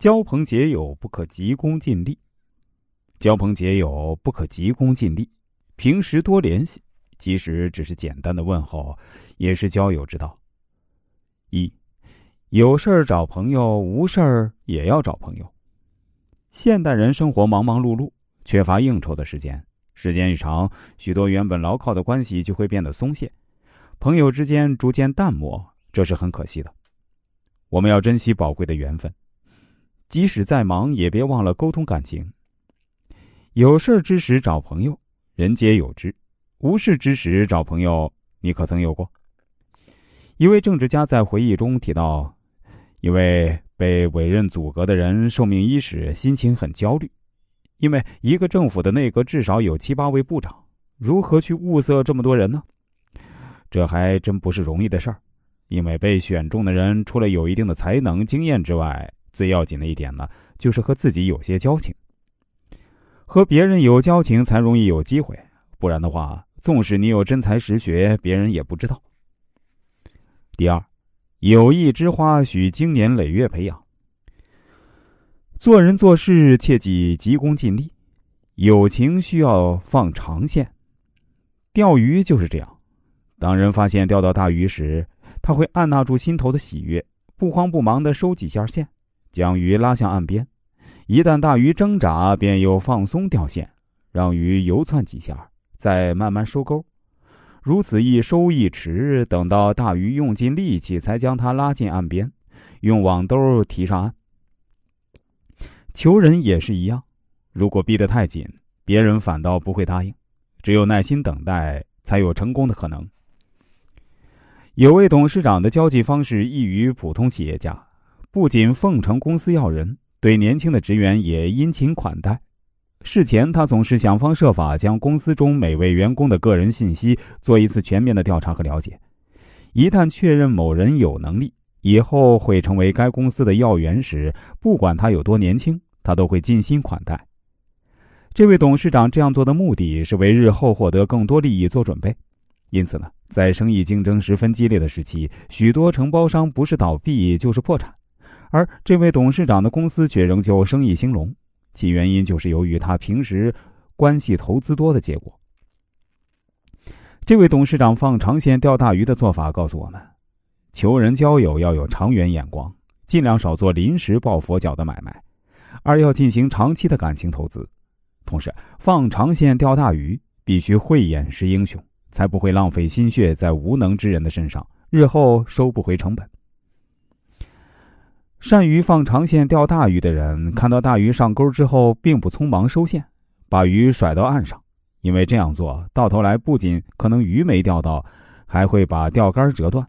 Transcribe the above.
交朋结友不可急功近利，交朋结友不可急功近利，平时多联系，即使只是简单的问候，也是交友之道。一，有事儿找朋友，无事儿也要找朋友。现代人生活忙忙碌碌，缺乏应酬的时间，时间一长，许多原本牢靠的关系就会变得松懈，朋友之间逐渐淡漠，这是很可惜的。我们要珍惜宝贵的缘分，即使再忙，也别忘了沟通感情。有事之时找朋友，人皆有之；无事之时找朋友，你可曾有过？一位政治家在回忆中提到，一位。被委任组阁的人受命伊始，心情很焦虑，因为一个政府的内阁至少有七八位部长，如何去物色这么多人呢？这还真不是容易的事儿，因为被选中的人除了有一定的才能、经验之外，最要紧的一点呢，就是和自己有些交情。和别人有交情才容易有机会，不然的话，纵使你有真才实学，别人也不知道。第二。友谊之花，需经年累月培养。做人做事，切忌急功近利。友情需要放长线。钓鱼就是这样，当人发现钓到大鱼时，他会按捺住心头的喜悦，不慌不忙的收几下线，将鱼拉向岸边。一旦大鱼挣扎，便又放松钓线，让鱼游窜几下，再慢慢收钩。如此一收一持，等到大鱼用尽力气，才将它拉进岸边，用网兜提上岸。求人也是一样，如果逼得太紧，别人反倒不会答应。只有耐心等待，才有成功的可能。有位董事长的交际方式异于普通企业家，不仅奉承公司要人，对年轻的职员也殷勤款待。事前，他总是想方设法将公司中每位员工的个人信息做一次全面的调查和了解。一旦确认某人有能力，以后会成为该公司的要员时，不管他有多年轻，他都会尽心款待。这位董事长这样做的目的是为日后获得更多利益做准备。因此呢，在生意竞争十分激烈的时期，许多承包商不是倒闭就是破产，而这位董事长的公司却仍旧生意兴隆。其原因就是由于他平时关系投资多的结果。这位董事长放长线钓大鱼的做法告诉我们：求人交友要有长远眼光，尽量少做临时抱佛脚的买卖，二要进行长期的感情投资。同时，放长线钓大鱼必须慧眼识英雄，才不会浪费心血在无能之人的身上，日后收不回成本。善于放长线钓大鱼的人，看到大鱼上钩之后，并不匆忙收线，把鱼甩到岸上，因为这样做到头来不仅可能鱼没钓到，还会把钓竿折断。